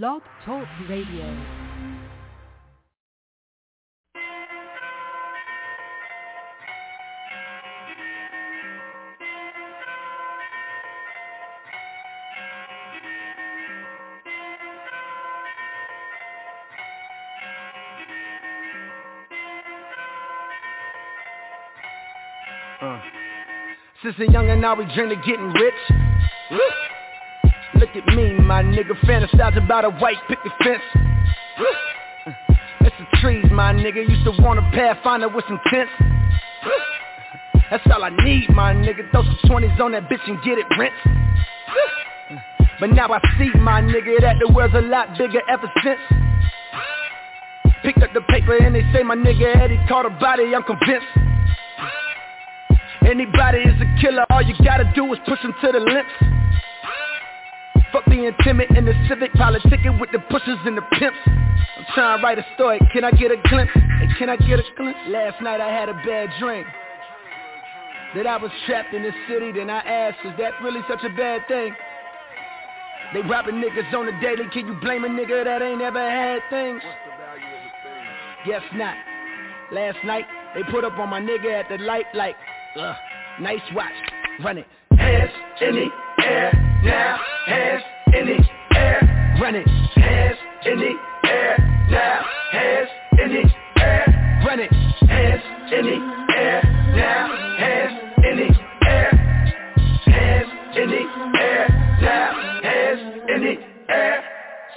Blog Talk Radio. Uh. Since a young and now we dream of getting rich. Look at me, my nigga, fantasize about a white picket fence. It's the trees, my nigga, used to want a pathfinder with some tents. That's all I need, my nigga, throw some 20s on that bitch and get it. Woo. But now I see, my nigga, that the world's a lot bigger ever since. Picked up the paper and they say my nigga Eddie caught a body, I'm convinced. Anybody is a killer, all you gotta do is push them to the limits. Fuck being timid in the civic, politicking with the pushers and the pimps. I'm trying to write a story, can I get a glimpse? And can I get a glimpse? Last night I had a bad dream. That I was trapped in this city, then I asked, is that really such a bad thing? They robbing niggas on the daily, can you blame a nigga that ain't ever had things? Guess not. Last night, they put up on my nigga at the light like, ugh, nice watch, run it. Hands in the air, now, hands in the air, run it. Hands in the air, now, hands in the air, run it. Hands in the air, now, hands in the air, hands in the air, now, hands in the air.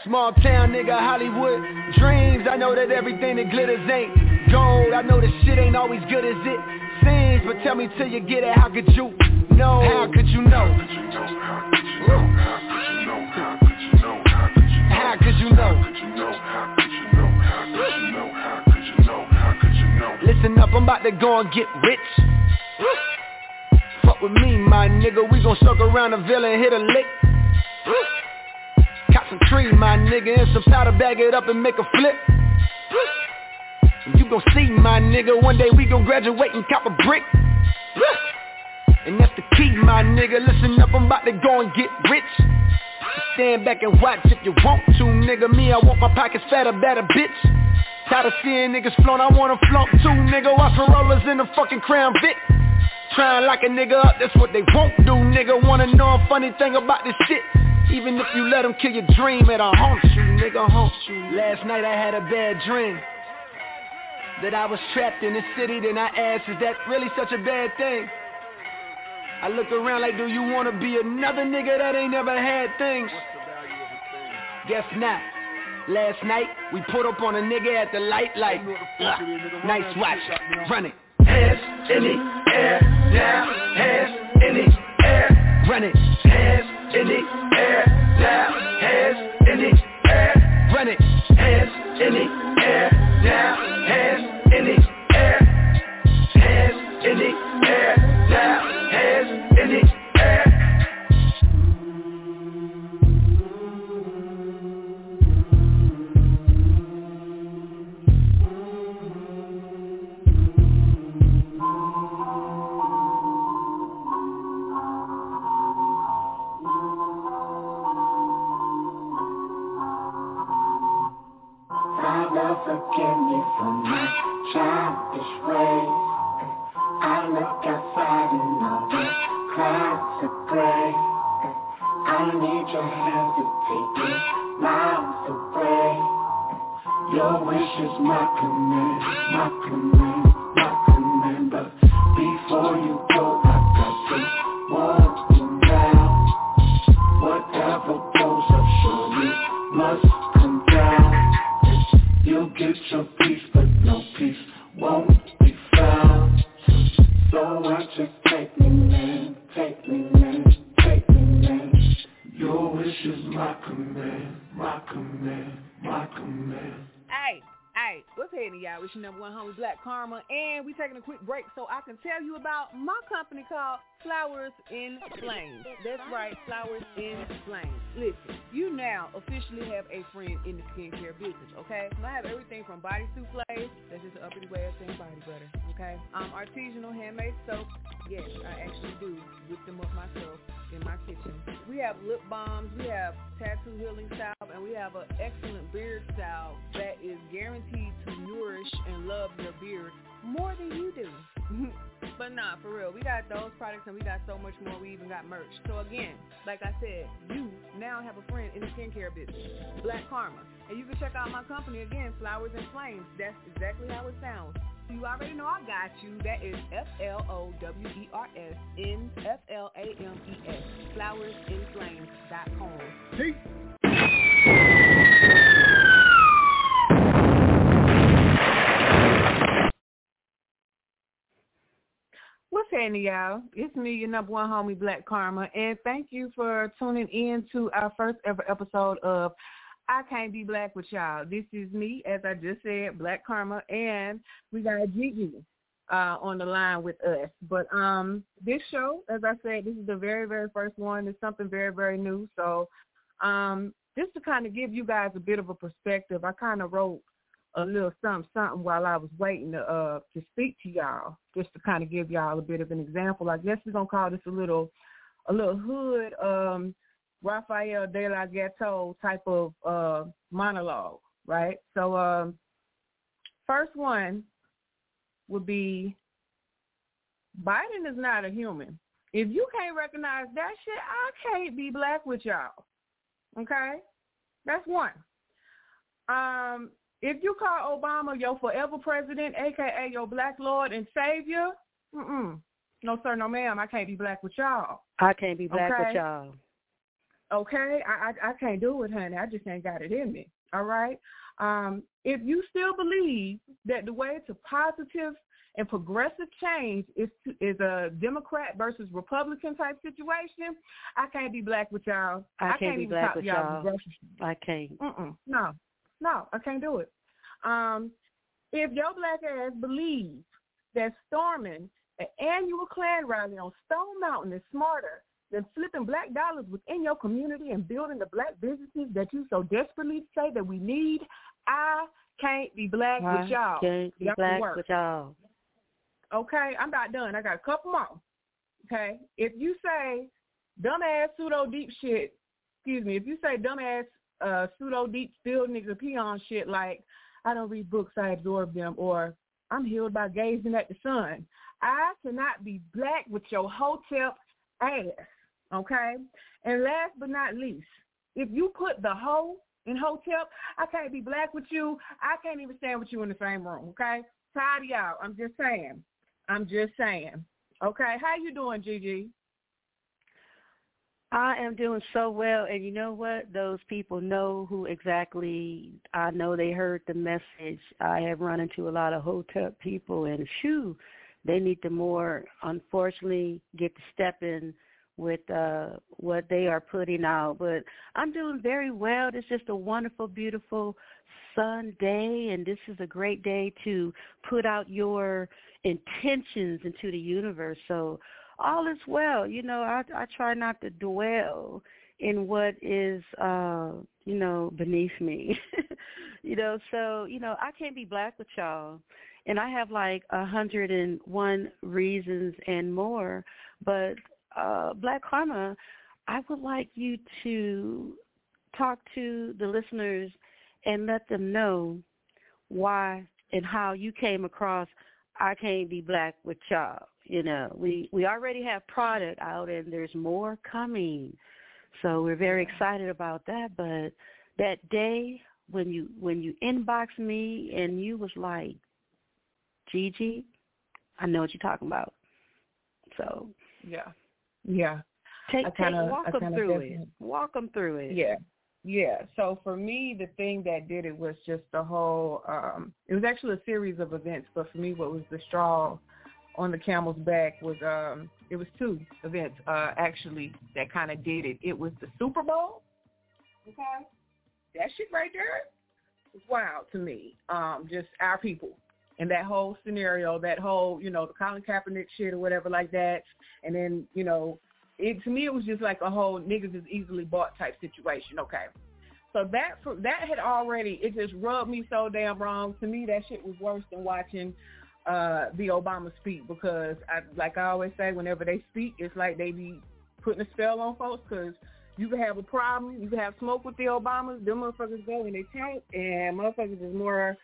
Small town nigga, Hollywood dreams. I know that everything that glitters ain't gold. I know that shit ain't always good as it seems. But tell me till you get it, how could you know? How could you know? How could you know? Listen up, I'm about to go and get rich. Fuck with me, my nigga. We gon' circle around the villa and hit a lick. Got some tree, my nigga, and some powder, bag it up and make a flip. You gon' see, my nigga, one day we gon' graduate and cop a brick. And that's the key, my nigga. Listen up, I'm about to go and get rich. Stand back and watch if you want to, nigga. Me, I want my pockets fatter, better, bitch. Tired of seeing niggas flown, I wanna flaunt too, nigga. Watch some rollers in the fucking Crown Vic. Tryin' like a nigga up, that's what they won't do, nigga. Wanna know a funny thing about this shit? Even if you let them kill your dream, it'll haunt you, nigga, haunt you. Last night I had a bad dream. That I was trapped in the city, then I asked, is that really such a bad thing? I look around like, do you wanna be another nigga that ain't never had things? Guess not. Last night, we put up on a nigga at the light like, uh, nice watch, run it. Hands in the air, now, hands in the air, run it. Hands in the air, now, hands in the air, run it. Hands in the air, now, hands in the air, hands in the air, now, hands in. Father, forgive me for my childish need your hand to take me miles away. Your wish is my command, my command. Taking a quick break so I can tell you about my company called Flowers in Flames. That's right, Flowers in Flames. Listen, you now officially have a friend in the skincare business, okay? I have everything from body souffles, that's just an uppity way of saying body butter, okay? Um, artisanal handmade soap, Yes, I actually do whip them up myself in my kitchen. We have lip balms, we have tattoo healing salve, and we have an excellent beard salve that is guaranteed to nourish and love your beard more than you do. but nah, for real, we got those products and we got so much more. We even got merch. So again, like I said, you now have a friend in the skincare business, BlaqKharma. And you can check out my company again, Flowers and Flames. That's exactly how it sounds. You already know I got you. That is F-L-O-W-E-R-S N F-L-A-M-E-S. Flowersinflames.com. Peace. What's happening, y'all? It's me, your number one homie, BlaqKharma, and thank you for tuning in to our first ever episode of I Can't Be Black with Y'all. This is me, as I just said, BlaqKharma, and we got Gigi uh, on the line with us. But um, this show, as I said, this is the very, very first one. It's something very, very new. So um, just to kind of give you guys a bit of a perspective, I kind of wrote a little something something while I was waiting to uh to speak to y'all, just to kind of give y'all a bit of an example. I guess we're gonna call this a little a little hood um Rafael de la Ghetto type of uh monologue, right? So um first one would be Biden is not a human. If you can't recognize that shit, I can't be black with y'all. Okay? That's one. Um, if you call Obama your forever president, aka your black lord and savior, mm-mm. No sir, no ma'am, I can't be black with y'all. I can't be black okay? with y'all. Okay, I, I I can't do it, honey. I just ain't got it in me. All right. Um, if you still believe that the way to positive and progressive change is to, is a Democrat versus Republican type situation, I can't be black with y'all. I, can't, can't be black with y'all. y'all. I can't. Mm-mm. No, no, I can't do it. Um, if your black ass believes that storming an annual Klan rally on Stone Mountain is smarter than flipping black dollars within your community and building the black businesses that you so desperately say that we need, I can't be black I with y'all. can't be Y'all black work. with y'all. Okay, I'm not done. I got a couple more. Okay, if you say dumbass pseudo deep shit, excuse me, if you say dumbass uh, pseudo deep field nigga peon shit like I don't read books, I absorb them, or I'm healed by gazing at the sun, I cannot be black with your hotel ass. Okay, and last but not least, if you put the hoe in hotel, I can't be black with you. I can't even stand with you in the same room. Okay, tired of y'all. I'm just saying. I'm just saying. Okay, how you doing, Gigi? I am doing so well, and you know what? Those people know who exactly. I know they heard the message. I have run into a lot of hotel people, and shoo, they need to more, unfortunately, get to step in with uh what they are putting out. But I'm doing very well. It's just a wonderful, beautiful Sunday, and this is a great day to put out your intentions into the universe. So all is well. You know, I I try not to dwell in what is uh, you know, beneath me. you know, so, you know, I can't be black with y'all. And I have like a hundred and one reasons and more. But uh BlaqKharma, I would like you to talk to the listeners and let them know why and how you came across I can't be black with y'all. You know, we we already have product out and there's more coming. So we're very excited about that, but that day when you when you inboxed me and you was like, Gigi, I know what you're talking about. So Yeah, yeah. take take kinda- walk them through it. Walk them through it. Yeah. Yeah. So for me, the thing that did it was just the whole, um, it was actually a series of events, but for me, what was the straw on the camel's back was, um, it was two events, uh, actually that kind of did it. It was the Super Bowl. Okay. That shit right there was wild to me. Um, just our people. And that whole scenario, that whole, you know, the Colin Kaepernick shit or whatever like that. And then, you know, it to me it was just like a whole niggas is easily bought type situation. Okay, so that that had already it just rubbed me so damn wrong. To me, that shit was worse than watching uh, the Obama speak because, I, like I always say, whenever they speak, it's like they be putting a spell on folks because you can have a problem, you can have smoke with the Obamas, them motherfuckers go and they talk, and motherfuckers is more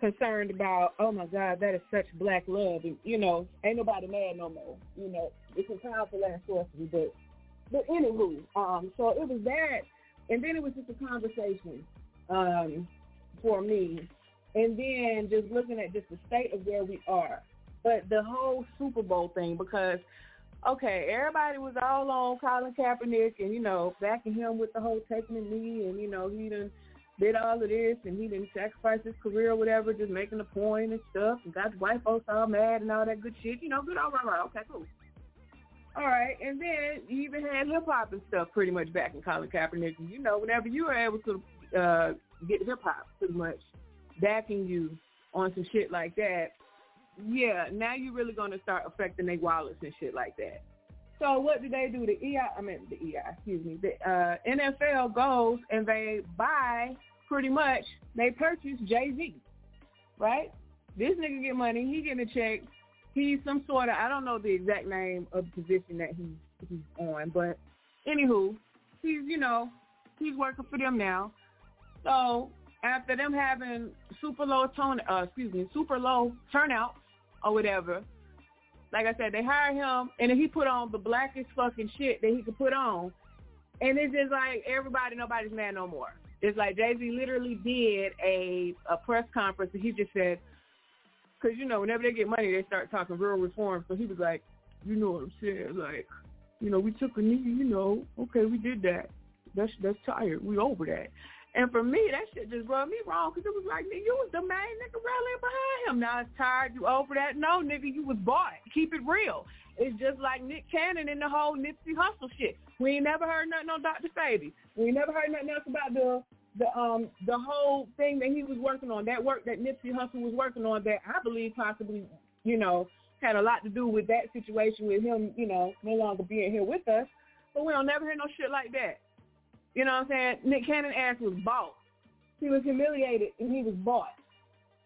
concerned about, oh my God, that is such black love, and you know, ain't nobody mad no more. You know, it's a powerful last sorcery, but but anywho, um, so it was that, and then it was just a conversation um, for me, and then just looking at just the state of where we are. But the whole Super Bowl thing, because okay, everybody was all on Colin Kaepernick, and you know, backing him with the whole taking a knee, and you know, he done did all of this, and he didn't sacrifice his career or whatever, just making a point and stuff, and got the white folks all mad and all that good shit. You know, good, all right, right, okay, cool. All right, and then you even had hip hop and stuff pretty much back in Colin Kaepernick. You know, whenever you were able to uh, get hip hop pretty much backing you on some shit like that, yeah, now you're really going to start affecting their wallets and shit like that. So what do they do? The EI, I mean the EI, excuse me, the uh, NFL goes and they buy pretty much, they purchase Jay-Z, right? This nigga get money, he getting a check. He's some sort of, I don't know the exact name of the position that he's, he's on, but anywho, he's, you know, he's working for them now. So after them having super low tone, uh, excuse me, super low turnout or whatever, like I said, they hire him and then he put on the blackest fucking shit that he could put on. And it's just like everybody, nobody's mad no more. It's like Jay-Z literally did a, a press conference and he just said, because, you know, whenever they get money, they start talking real reform. So he was like, you know what I'm saying? Like, you know, we took a knee, you know, okay, we did that. That's that's tired. We over that. And for me, that shit just rubbed me wrong because it was like, nigga, you was the main nigga rallying behind him. Now it's tired. You over that? No, nigga, you was bought. Keep it real. It's just like Nick Cannon and the whole Nipsey Hussle shit. We ain't never heard nothing on Dr. Sebi. We ain't never heard nothing else about the the um the whole thing that he was working on, that work that Nipsey Hussle was working on that I believe possibly, you know, had a lot to do with that situation with him, you know, no longer being here with us. But we don't never hear no shit like that. You know what I'm saying? Nick Cannon ass was bought. He was humiliated and he was bought.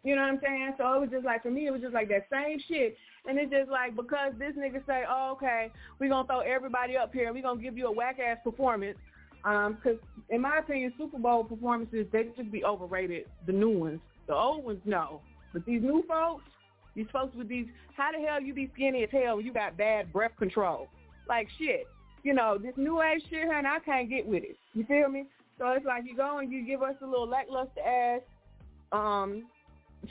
You know what I'm saying? So it was just like, for me, it was just like that same shit. And it's just like, because this nigga say, oh, okay, we're going to throw everybody up here and we're going to give you a whack-ass performance. Um, Because um, in my opinion, Super Bowl performances, they should be overrated. The new ones. The old ones, no. But these new folks, these folks with these, how the hell you be skinny as hell you got bad breath control? Like shit you know, this new age shit, honey, I can't get with it. You feel me? So it's like you go and you give us a little lackluster ass um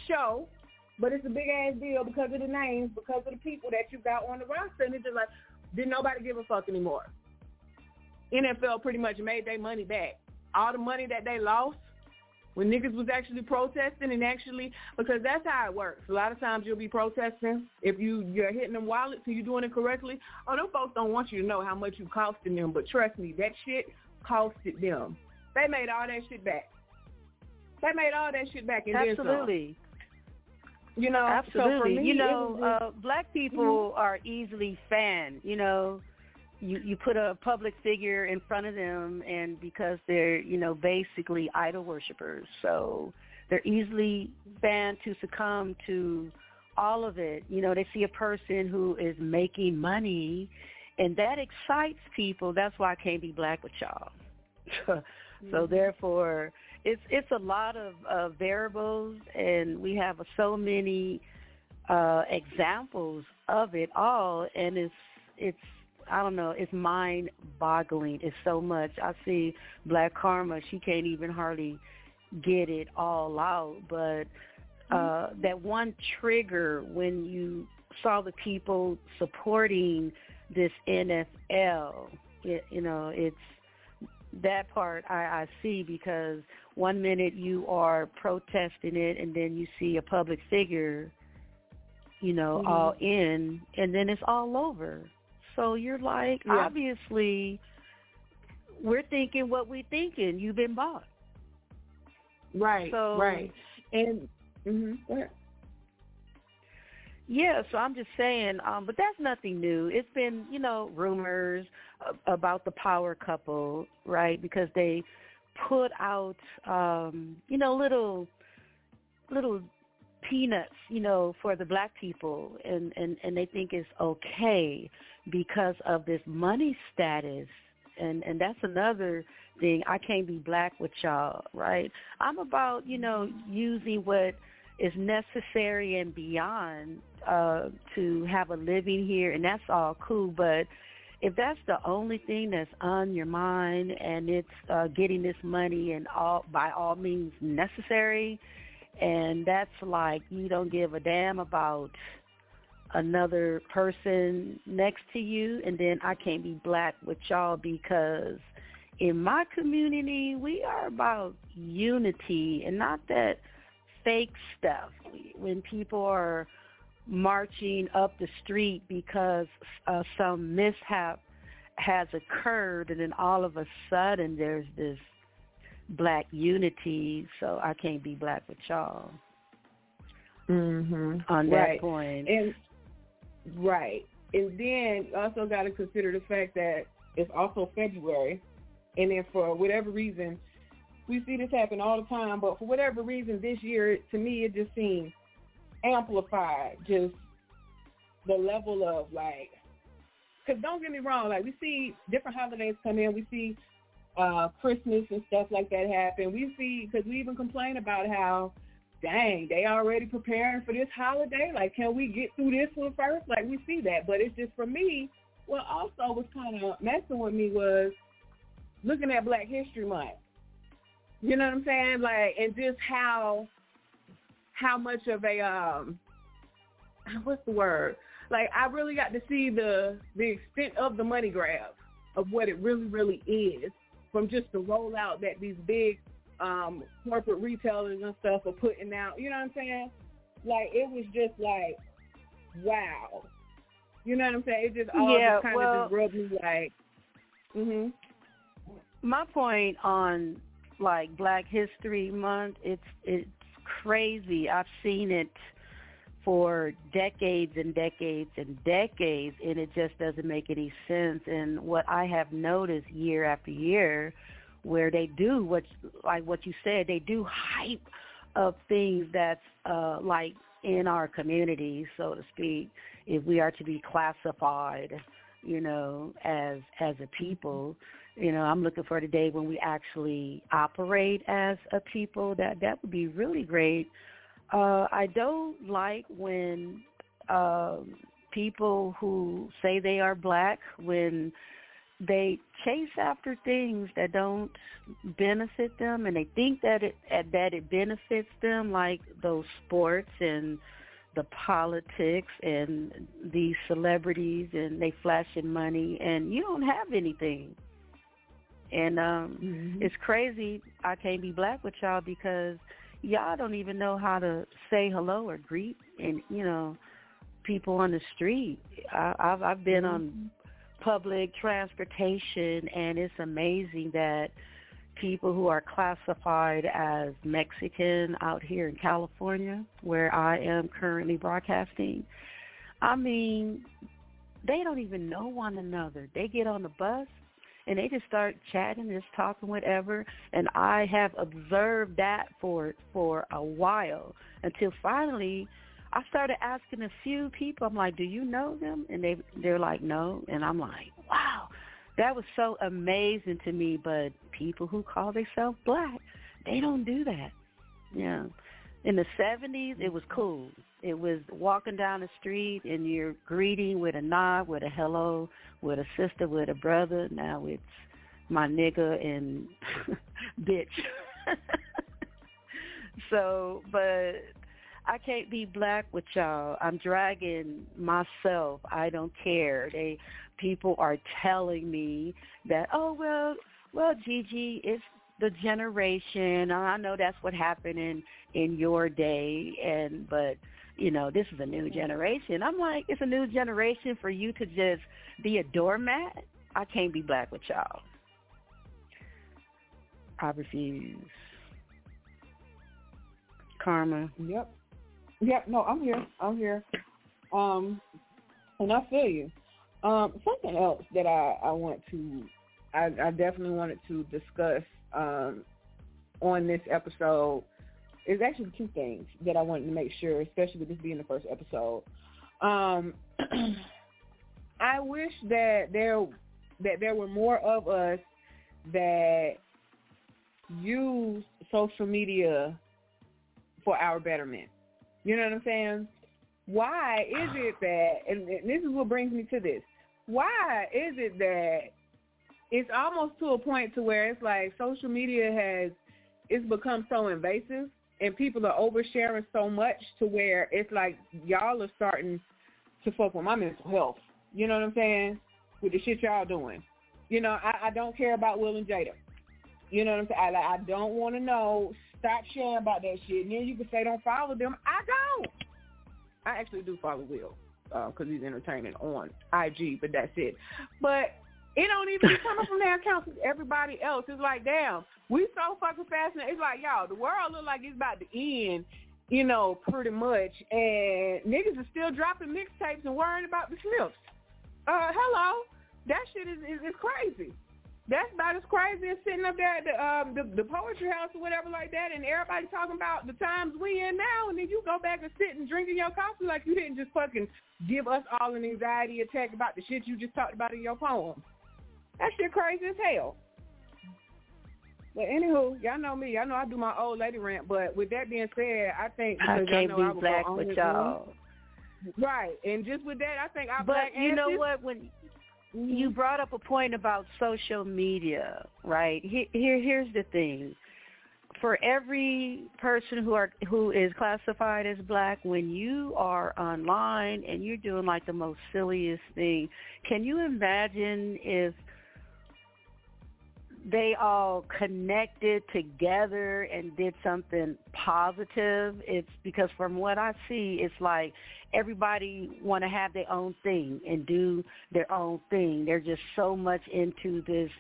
show, but it's a big ass deal because of the names, because of the people that you got on the roster, and it's just like didn't nobody give a fuck anymore. NFL pretty much made their money back. All the money that they lost when niggas was actually protesting and actually because that's how it works. A lot of times you'll be protesting if you you're hitting them wallets and you're doing it correctly. Oh, them folks don't want you to know how much you costing them, but trust me, that shit costed them. They made all that shit back. They made all that shit back and Absolutely. You know, absolutely. So me, you know, uh, black people mm-hmm. are easily fanned. You know, you you put a public figure in front of them and because they're you know basically idol worshippers so they're easily bound to succumb to all of it. You know they see a person who is making money and that excites people. That's why i can't be black with y'all. So mm-hmm. therefore it's it's a lot of uh, variables and we have so many uh examples of it all and it's it's I don't know, it's mind boggling. It's so much. I see BlaqKharma, she can't even hardly get it all out, but uh mm-hmm. that one trigger when you saw the people supporting this NFL, it, you know, it's that part I, I see because one minute you are protesting it and then you see a public figure, you know, mm-hmm. all in and then it's all over. So you're like, yeah. obviously, we're thinking what we're thinking. You've been bought. Right. So, right. And mm-hmm. yeah, so I'm just saying, um, but that's nothing new. It's been, you know, rumors about the power couple, right? Because they put out, um, you know, little little peanuts, you know, for the black people, and and and they think it's okay because of this money status, and and that's another thing. I can't be black with y'all, right? I'm about you know using what is necessary and beyond uh to have a living here, and that's all cool, but if that's the only thing that's on your mind and it's uh, getting this money and all by all means necessary, and that's like you don't give a damn about another person next to you, and then I can't be black with y'all because in my community we are about unity and not that fake stuff. When people are marching up the street because uh, some mishap has occurred and then all of a sudden there's this black unity so I can't be black with y'all. Mhm. On that right. point. And right. And then you also got to consider the fact that it's also February. And then for whatever reason we see this happen all the time, but for whatever reason this year to me it just seems amplified just the level of like because don't get me wrong like we see different holidays come in. We see uh christmas and stuff like that happen. We see because we even complain about how dang they already preparing for this holiday? Like can we get through this one first? Like we see that. But it's just for me what also was kind of messing with me was looking at black history month. You know what i'm saying? Like and just how how much of a um what's the word? Like I really got to see the the extent of the money grab of what it really really is from just the rollout that these big um corporate retailers and stuff are putting out. You know what I'm saying? Like it was just like wow. You know what I'm saying? It just all Yeah, just kind well- of just rubbed me like mhm. my point on like Black History Month, it's it's crazy. I've seen it for decades and decades and decades and it just doesn't make any sense and what I have noticed year after year where they do what like what you said, they do hype of things that's uh like in our community, so to speak, if we are to be classified, you know, as as a people, you know, I'm looking for the day when we actually operate as a people. That that would be really great. Uh, I don't like when um, people who say they are black when they chase after things that don't benefit them, and they think that it that it benefits them, like those sports and the politics and these celebrities, and they flashing money, and you don't have anything. And um Mhm. it's crazy I can't be black with y'all because y'all don't even know how to say hello or greet and you know people on the street. I, I've I've been on public transportation and it's amazing that people who are classified as Mexican out here in California where I am currently broadcasting. I mean, they don't even know one another. They get on the bus and they just start chatting, just talking, whatever. And I have observed that for for a while until finally I started asking a few people. I'm like, "Do you know them?" And they they're like, "No." And I'm like, "Wow, that was so amazing to me." But people who call themselves black, they don't do that. Yeah. In the 70s, it was cool. It was walking down the street and you're greeting with a nod, with a hello, with a sister, with a brother. Now it's my nigga and bitch. so, but I can't be black with y'all. I'm dragging myself. I don't care. They people are telling me that, oh well, well, Gigi, it's the generation. I know that's what happened in in your day, and but you know this is a new generation. I'm like, it's a new generation for you to just be a doormat. I can't be black with y'all. I refuse. Kharma. Yep. Yep. No, I'm here. I'm here. Um, and I feel you. Um, something else that I I want to, I, I definitely wanted to discuss um on this episode is actually two things that I wanted to make sure, especially with this being the first episode. Um, I wish that there that there were more of us that use social media for our betterment. You know what I'm saying? Why is it that, and this is what brings me to this, why is it that it's almost to a point to where it's like social media has, it's become so invasive and people are oversharing so much to where it's like y'all are starting to fuck with my mental health. You know what I'm saying? With the shit y'all doing. You know, I, I don't care about Will and Jada. You know what I'm saying? I, I don't want to know. Stop sharing about that shit. And then you can say don't follow them. I don't. I actually do follow Will because uh, he's entertaining on IG, but that's it. But it don't even be coming from their accounts. Everybody else is like, damn, we so fucking fascinated. It's like, y'all, the world look like it's about to end, you know, pretty much. And niggas are still dropping mixtapes and worrying about the snips. Uh, hello, that shit is, is, is crazy that's about as crazy as sitting up there at the, um, the the poetry house or whatever like that, and everybody talking about the times we in now, and then you go back and sit and drinking your coffee like you didn't just fucking give us all an anxiety attack about the shit you just talked about in your poem. That shit crazy as hell. But anywho, y'all know me. Y'all know I do my old lady rant. But with that being said, I think because I can't y'all know be I black with y'all. Right, and just with that, I think I. But you know what? When you mm-hmm. brought up a point about social media, right? Here, here here's the thing. For every person who are who is classified as black, when you are online and you're doing like the most silliest thing, can you imagine if they all connected together and did something positive. It's because from what I see, it's like everybody want to have their own thing and do their own thing. They're just so much into this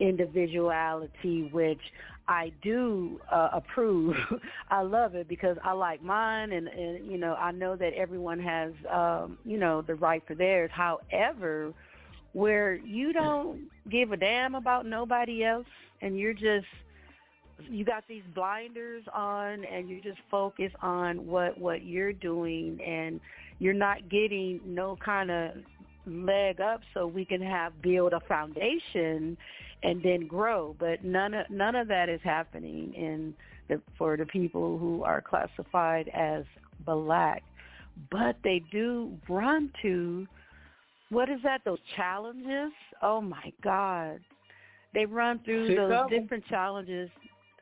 individuality, which I do uh, approve. I love it because I like mine, and, and you know I know that everyone has um, you know the right for theirs. However, where you don't give a damn about nobody else and you're just you got these blinders on and you just focus on what what you're doing and you're not getting no kind of leg up so we can have build a foundation and then grow. But none of none of that is happening in the for the people who are classified as black. But they do run to what is that? Those challenges? Oh my God. They run through those different challenges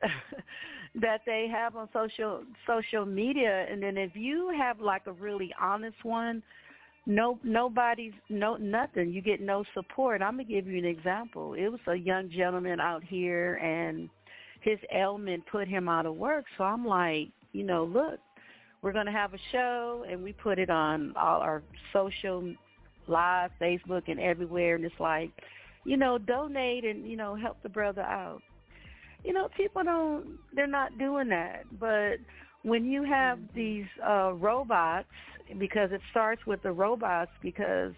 that they have on social social media and then if you have like a really honest one, no nobody's no nothing. You get no support. I'm gonna give you an example. It was a young gentleman out here and his ailment put him out of work. So I'm like, you know, look, we're going to have a show and we put it on all our social live, Facebook, and everywhere, and it's like, you know, donate and you know help the brother out. You know, people don't, they're not doing that. But when you have mm-hmm. these uh, robots, because it starts with the robots, because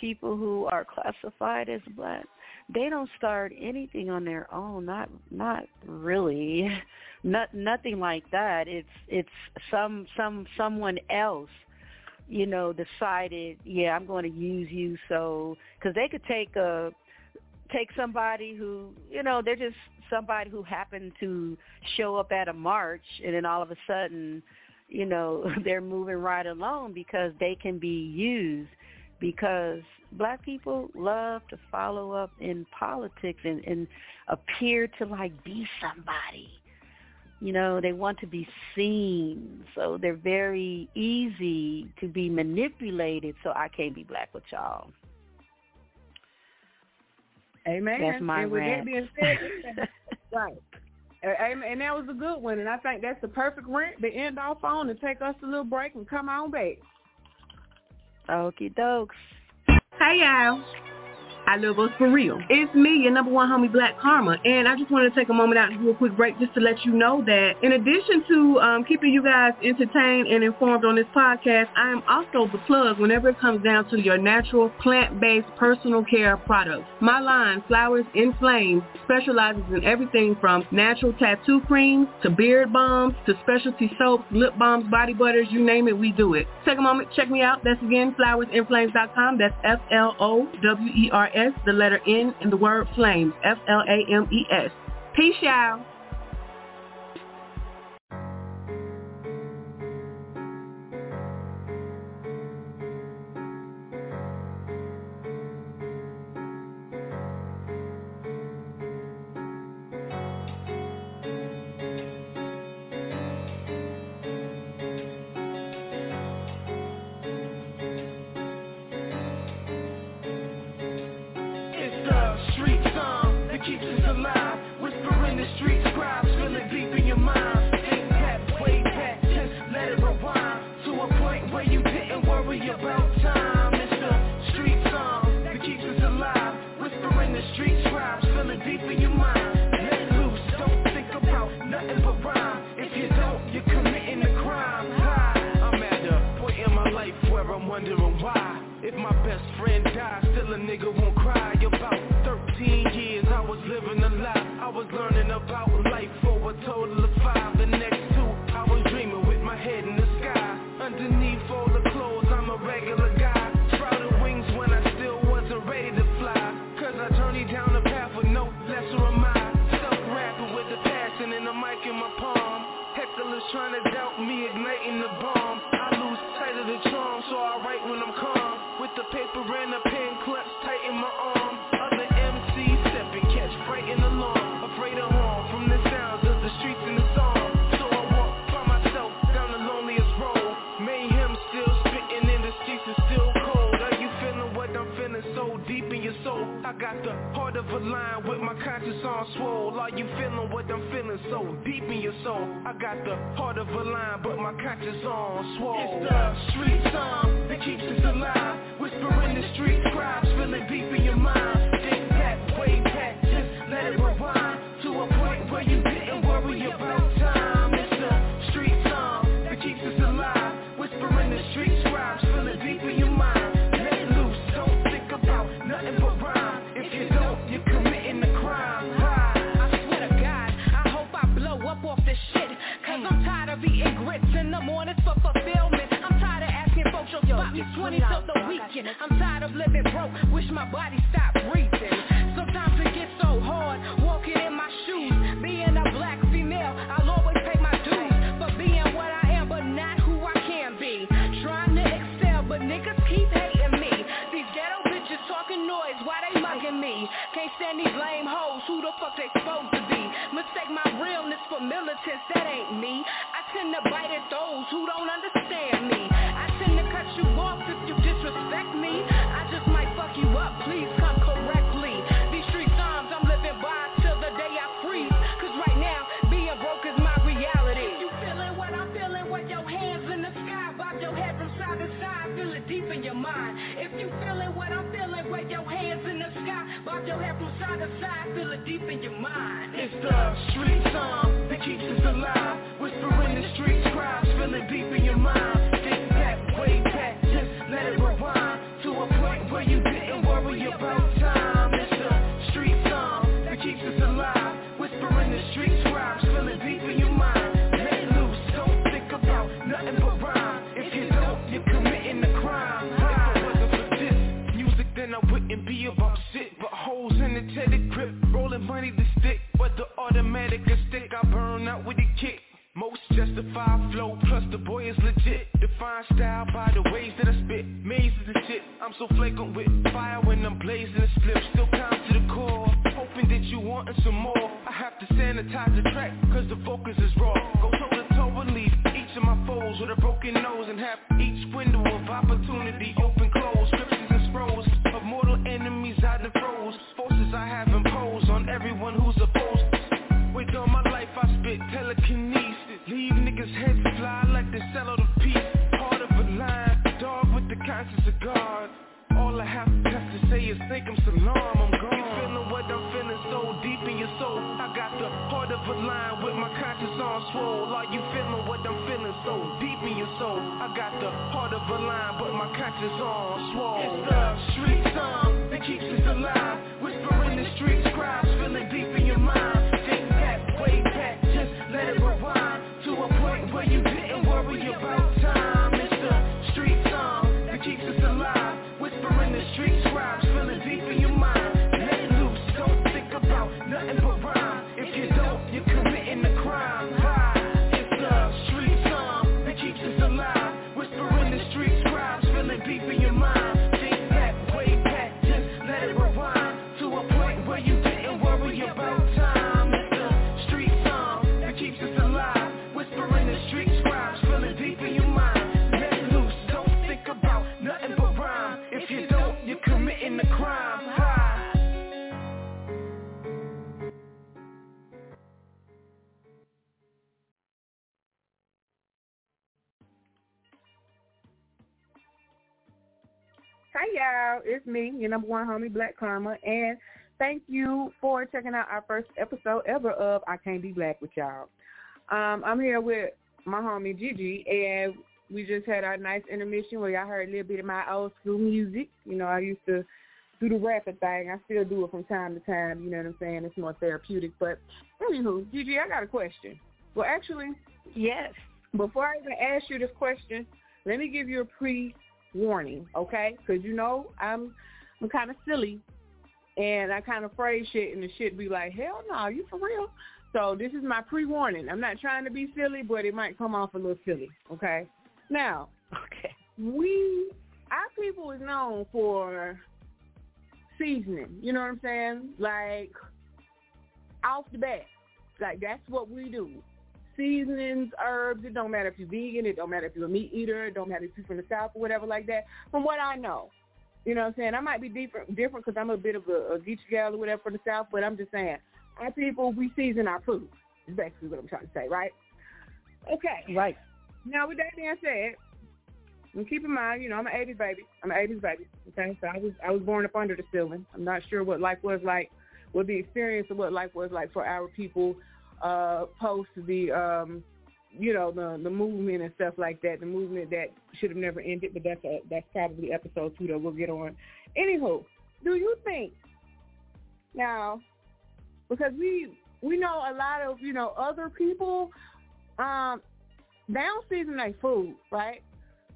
people who are classified as black, they don't start anything on their own. Not, not really. Not nothing like that. It's it's some some someone else you know, decided, yeah, I'm going to use you so because they could take a take somebody who, you know, they're just somebody who happened to show up at a march and then all of a sudden, you know, they're moving right along because they can be used. Because black people love to follow up in politics and, and appear to like be somebody you know, they want to be seen. So they're very easy to be manipulated. So I can't be black with y'all. Amen. That's my and with rant. that being said, right. And, and that was a good one. And I think that's the perfect rant to end off on and take us a little break and come on back. Okie dokes. Hey, y'all. I Love Us For Real. It's me, your number one homie, BlaqKharma, and I just wanted to take a moment out to do a quick break just to let you know that in addition to um, keeping you guys entertained and informed on this podcast, I am also the plug whenever it comes down to your natural plant-based personal care products. My line, Flowers in Flames, specializes in everything from natural tattoo creams to beard balms to specialty soaps, lip balms, body butters, you name it, we do it. Take a moment, check me out. That's again, flowersinflames.com. That's F-L-O-W-E-R S, the letter N, and the word flames, F-L-A-M-E-S. Peace, y'all. Street scribes, feeling deep in your mind. paper and a pen clutch tight in my arm. Other MC stepping, catch fright and alarm. Afraid of harm from the sounds of the streets and the song. So I walk by myself down the loneliest road. Mayhem still spitting in the streets it's still cold. Are you feeling what I'm feeling so deep in your soul? I got the heart of a lion with on swole. Are you feeling what I'm feeling? So deep in your soul? I got the heart of a lion but my conscience on swole. It's the street song that keeps us alive. Whispering the street cries, feeling deep in your mind. Think back, way back, just let it rewind To a point where you didn't worry about your 20s the weekend. I'm tired of living broke, wish my body stopped breathing. Sometimes it gets so hard, walking in my shoes. Being a black female, I'll always pay my dues for being what I am, but not who I can be. Trying to excel, but niggas keep hating me. These ghetto bitches talking noise, why they mugging me? Can't stand these lame hoes, who the fuck they supposed to be? Mistake my realness for militants, that ain't me. I tend to bite at those who don't understand. deep in your mind. It's the street song that keeps us alive. Whispering the street cries, feeling deep in your mind. style by the ways that I spit. Mazes and shit, I'm so flagrant with. just think I'm so harm, I'm gone. You feeling what I'm feeling so deep in your soul. I got the heart of a lion with my conscience on swole. Are you feeling what I'm feeling so deep in your soul? I got the heart of a lion but my conscience on swole. It's the street song that keeps us alive. Whispering the streets cries feeling deep in your mind. It's me, your number one homie, BlaqKharma, and thank you for checking out our first episode ever of I Can't Be Black with y'all. Um, I'm here with my homie Gigi, and we just had our nice intermission where y'all heard a little bit of my old school music. You know, I used to do the rapping thing. I still do it from time to time. You know what I'm saying? It's more therapeutic. But anywho, Gigi, I got a question. Well, actually, Yes. before I even ask you this question, let me give you a pre-warning, okay? Because you know I'm I'm kind of silly, and I kind of phrase shit, and the shit be like, hell no, you for real? So this is my pre-warning. I'm not trying to be silly, but it might come off a little silly, okay? Now, Okay. we our people is known for seasoning. You know what I'm saying? Like off the bat, like that's what we do. Seasonings, herbs. It don't matter if you're vegan. It don't matter if you're a meat eater. It don't matter if you're from the south or whatever like that. From what I know, you know what I'm saying. I might be different, different because I'm a bit of a, a geeky gal or whatever from the south. But I'm just saying, our people we season our food. Is basically what I'm trying to say, right? Okay. Right. Now, with that being said, and keep in mind, you know, I'm an 80s baby. I'm an 80s baby. Okay, so I was I was born up under the ceiling. I'm not sure what life was like, what the experience of what life was like for our people uh, post the, um, you know, the the movement and stuff like that. The movement that should have never ended, but that's a, that's probably episode two that we'll get on. Anywho, do you think now because we we know a lot of you know other people um they don't season their food right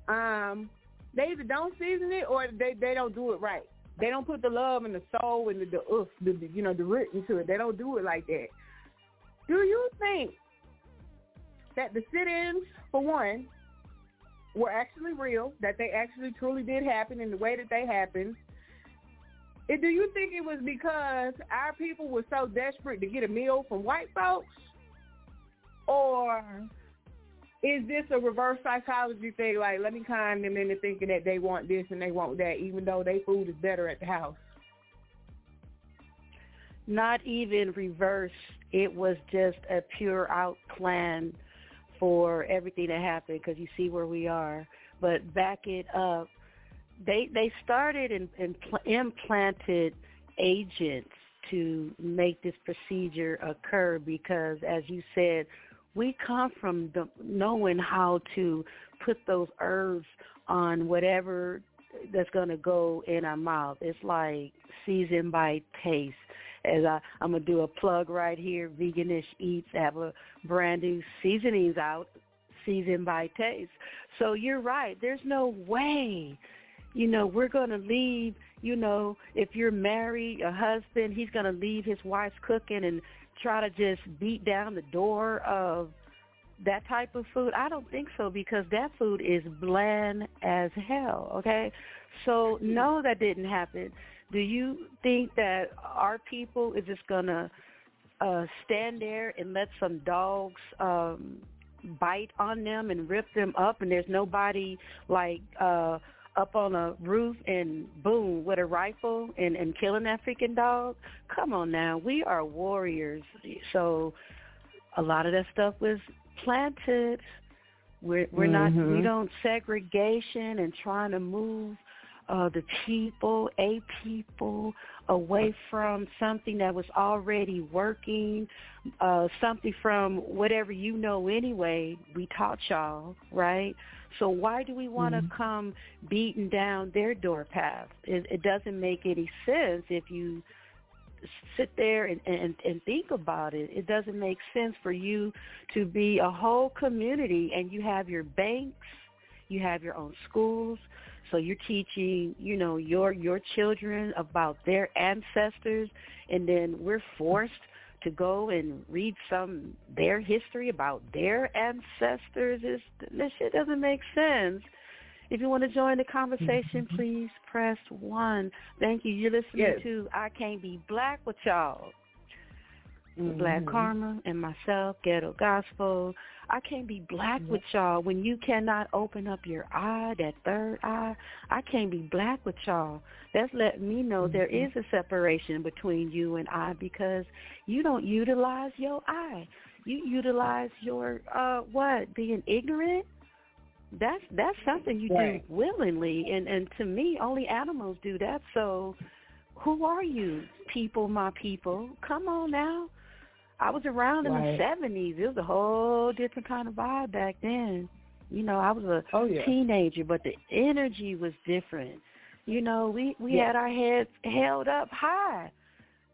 um they either don't season it or they they don't do it right they don't put the love and the soul and the, the oof the, the you know the root into it they don't do it like that do you think that the sit-ins for one were actually real that they actually truly did happen in the way that they happened and do you think it was because our people were so desperate to get a meal from white folks? Or is this a reverse psychology thing, like let me con them into thinking that they want this and they want that, even though their food is better at the house? Not even reverse. It was just a pure out plan for everything that happened because you see where we are. But back it up. They they started and, and pl- implanted agents to make this procedure occur because, as you said, we come from the, knowing how to put those herbs on whatever that's going to go in our mouth. It's like season by taste. As I, I'm going to do a plug right here, Veganish Eats have a brand new seasonings out, season by taste. So you're right. There's no way, you know, we're going to leave, you know, if you're married, a husband, he's going to leave his wife's cooking and try to just beat down the door of that type of food? I don't think so because that food is bland as hell, okay? So no, that didn't happen. Do you think that our people is just going to uh, stand there and let some dogs um, bite on them and rip them up and there's nobody like uh, up on a roof and boom with a rifle and, and killing that freaking dog? Come on now. We are warriors. So a lot of that stuff was planted. We're we're not we Mhm. don't segregation and trying to move uh, the people, a people, away from something that was already working, uh, something from whatever you know anyway. We taught y'all, right? So why do we want to Mhm. come beating down their door path? It, it doesn't make any sense if you sit there and, and and think about it. It doesn't make sense for you to be a whole community and you have your banks, you have your own schools, so you're teaching, you know, your your children about their ancestors and then we're forced to go and read some their history about their ancestors. It's, this shit doesn't make sense. If you want to join the conversation, mm-hmm. please press one. Thank you. You're listening Yes. to I Can't Be Black with y'all. Black Mhm. Kharma and myself, Ghetto Gospel. I can't be black with y'all when you cannot open up your eye, that third eye. I can't be black with y'all. That's letting me know there is a separation between you and I because you don't utilize your eye. You utilize your uh what? Being ignorant? That's that's something you Right. do willingly and and to me only animals do that. So who are you, people, my people? Come on now. I was around in Right. the seventies. It was a whole different kind of vibe back then. You know, I was a Oh yeah. teenager, but the energy was different. You know, we we Yeah. had our heads held up high.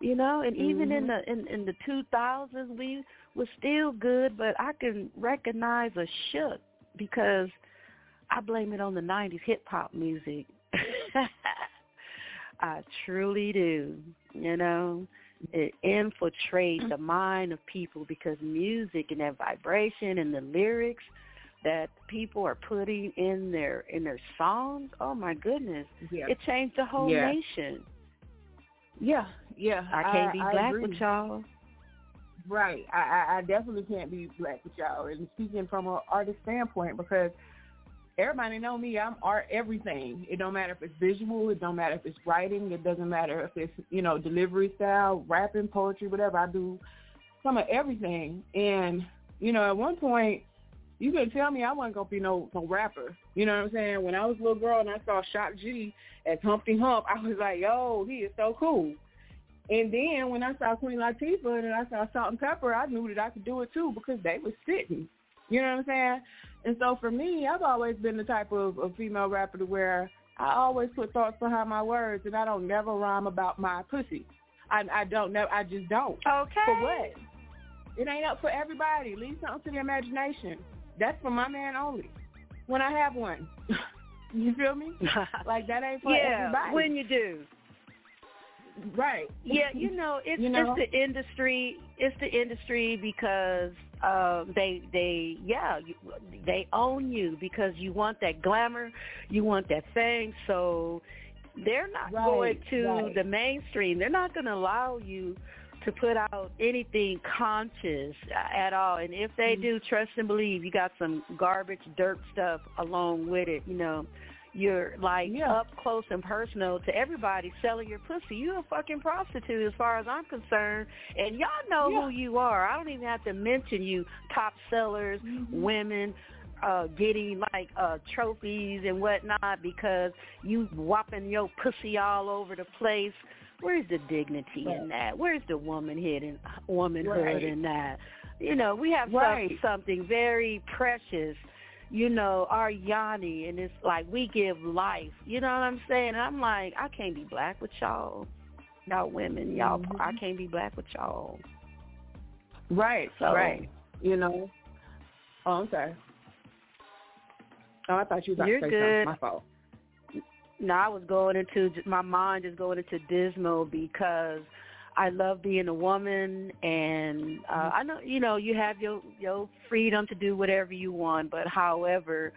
You know, and even in Mhm. the in in the two thousands, we was still good, but I can recognize a shook because I blame it on the nineties hip hop music. I truly do. You know, it infiltrates mm-hmm. the mind of people because music and that vibration and the lyrics that people are putting in their in their songs. Oh my goodness, Yeah. it changed the whole Yeah. nation. yeah. Yeah. I can't be I black agree. with y'all. Right. I, I, I definitely can't be black with y'all. And speaking from an artist standpoint, because everybody know me, I'm art everything. It don't matter if it's visual, it don't matter if it's writing, it doesn't matter if it's, you know, delivery style, rapping, poetry, whatever. I do some of everything. And, you know, at one point you could tell me I wasn't gonna be no no rapper. You know what I'm saying? When I was a little girl and I saw Shock G at Humpty Hump, I was like, yo, he is so cool. And then when I saw Queen Latifah and I saw Salt-N-Pepa, I knew that I could do it too because they was sitting. You know what I'm saying? And so for me, I've always been the type of, of female rapper to where I always put thoughts behind my words, and I don't never rhyme about my pussy. I, I don't know. I just don't. Okay. For what? It ain't up for everybody. Leave something to the imagination. That's for my man only. When I have one. you feel me? Like that ain't for yeah, everybody. when you do. Right. Yeah, you know, it's You know? it's the industry. It's the industry because um, they they yeah you- they own you because you want that glamour, you want that fame. So they're not Right, going to right. the mainstream. They're not going to allow you to put out anything conscious at all. And if they Mm-hmm. do, trust and believe, you got some garbage, dirt stuff along with it. You know, you're like Yeah. up close and personal to everybody selling your pussy. You're a fucking prostitute as far as I'm concerned. And y'all know Yeah. who you are. I don't even have to mention you top sellers, Mm-hmm. women, uh getting like uh trophies and whatnot because you whopping your pussy all over the place. Where's the dignity in that? Where's the womanhood and womanhood Right. in that? You know, we have some- something very precious you know, our yoni, and it's like we give life. You know what I'm saying? And I'm like, I can't be black with y'all. Y'all women, y'all, Mhm. I can't be black with y'all. Right. So- right. You know. Oh, I'm sorry. Oh, I thought you were You're to say good. something. My fault. No, I was going into my mind is going into dismal because I love being a woman, and uh, I know you know you have your your freedom to do whatever you want, but however,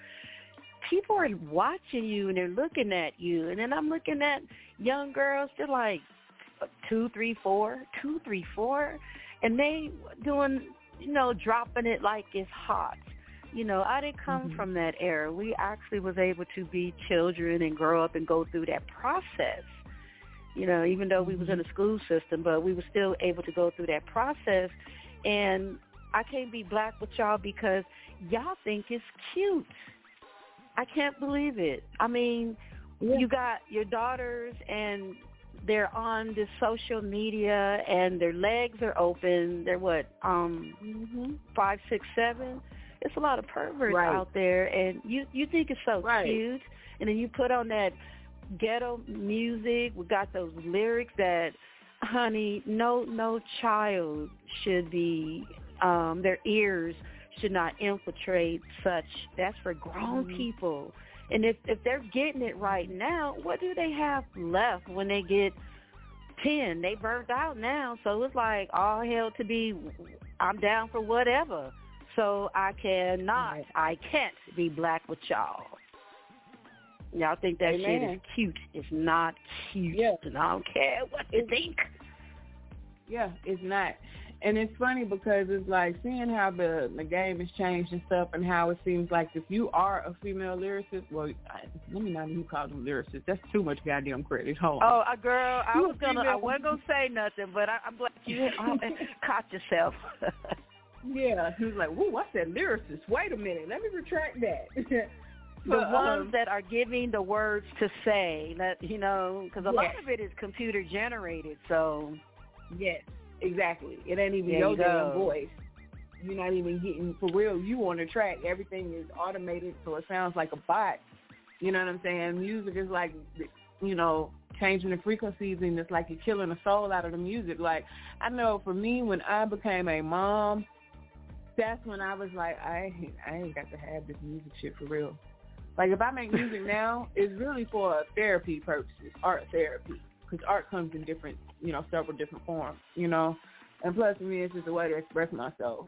people are watching you and they're looking at you, and then I'm looking at young girls. They're like two, three, four, two, three, four, and they doing you know dropping it like it's hot. You know, I didn't come Mhm. from that era. We actually was able to be children and grow up and go through that process. You know, even though we was in the school system, but we were still able to go through that process. And I can't be black with y'all because y'all think it's cute. I can't believe it. I mean, yeah. you got your daughters and they're on the social media and their legs are open. They're what, um, mm-hmm. five, six, seven. It's a lot of perverts right. out there, and you you think it's so right. cute, and then you put on that ghetto music. We got those lyrics that, honey, no no child should be um their ears should not infiltrate such. That's for grown mm-hmm. people. And if if they're getting it right now, what do they have left when they get ten? They burnt out now, so it's like all hell to be. I'm down for whatever. So I cannot, right. I can't be black with y'all. Y'all think that Amen. shit is cute. It's not cute. Yeah. And I don't care what you think. Yeah, it's not. And it's funny because it's like seeing how the the game has changed and stuff, and how it seems like if you are a female lyricist, well, I, let me not even call them lyricists. That's too much goddamn credit. Hold on. Oh, uh, girl, I was gonna, I wasn't gonna say nothing, but I, I'm glad you caught yourself. yeah, he was like, "Whoa, I said lyricist. Wait a minute, let me retract that." the but, ones um, that are giving the words to say, that you know, because a yes. lot of it is computer generated. So yes, Exactly. It ain't even there your you damn voice. You're not even getting for real. You on the track. Everything is automated, so it sounds like a bot. You know what I'm saying? Music is like, you know, changing the frequencies, and it's like you're killing the soul out of the music. Like I know for me, when I became a mom, that's when I was like, I I ain't got to have this music shit for real. Like if I make music now, it's really for therapy purposes, art therapy because art comes in different, you know, several different forms, you know. And plus, for me, it's just a way to express myself.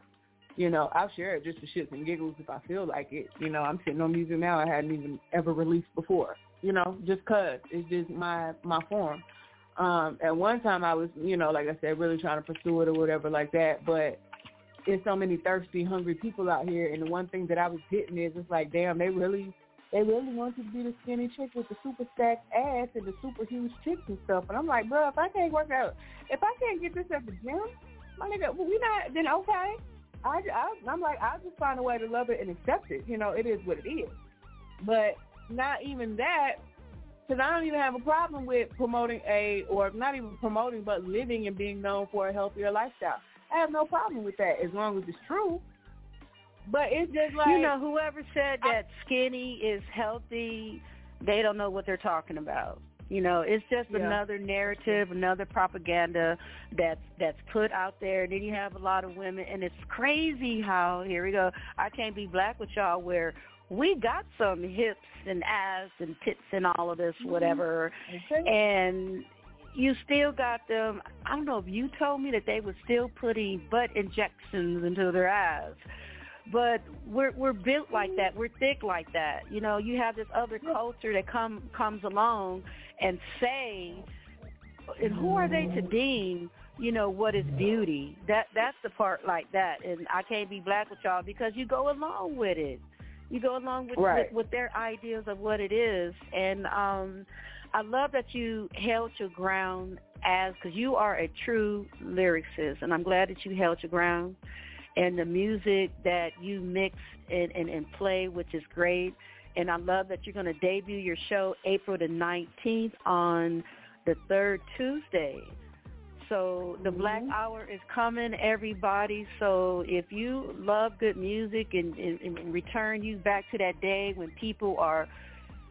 You know, I'll share it just for shits and giggles if I feel like it. You know, I'm sitting on music now I hadn't even ever released before. You know, just 'cause it's just my my form. Um, at one time, I was, you know, like I said, really trying to pursue it or whatever like that. But there's so many thirsty, hungry people out here, and the one thing that I was hitting is, it's like, damn, they really they really want you to be the skinny chick with the super stacked ass and the super huge chicks and stuff. And I'm like, bro, if I can't work out, if I can't get this at the gym, my nigga, we not, then okay. I, I, I'm like, I'll just find a way to love it and accept it. You know, it is what it is. But not even that, because I don't even have a problem with promoting a, or not even promoting, but living and being known for a healthier lifestyle. I have no problem with that as long as it's true. But it's just like you know, whoever said that skinny is healthy, they don't know what they're talking about. You know, it's just yeah. another narrative, another propaganda that's that's put out there. And then you have a lot of women, and it's crazy how here we go. I can't be black with y'all where we got some hips and ass and tits and all of this, mm-hmm. whatever, and you still got them. I don't know if you told me that they were still putting butt injections into their ass but we're we're built like that. We're thick like that. You know, you have this other culture that come comes along and say, and who are they to deem? You know what is beauty? That that's the part like that, and I can't be black with y'all because you go along with it. You go along with right. with, with their ideas of what it is, and um, I love that you held your ground as because you are a true lyricist, and I'm glad that you held your ground and the music that you mix and, and, and play, which is great. And I love that you're going to debut your show April the 19th on the third Tuesday. So the mm-hmm. Black Hour is coming, everybody. So if you love good music and, and, and return you back to that day when people are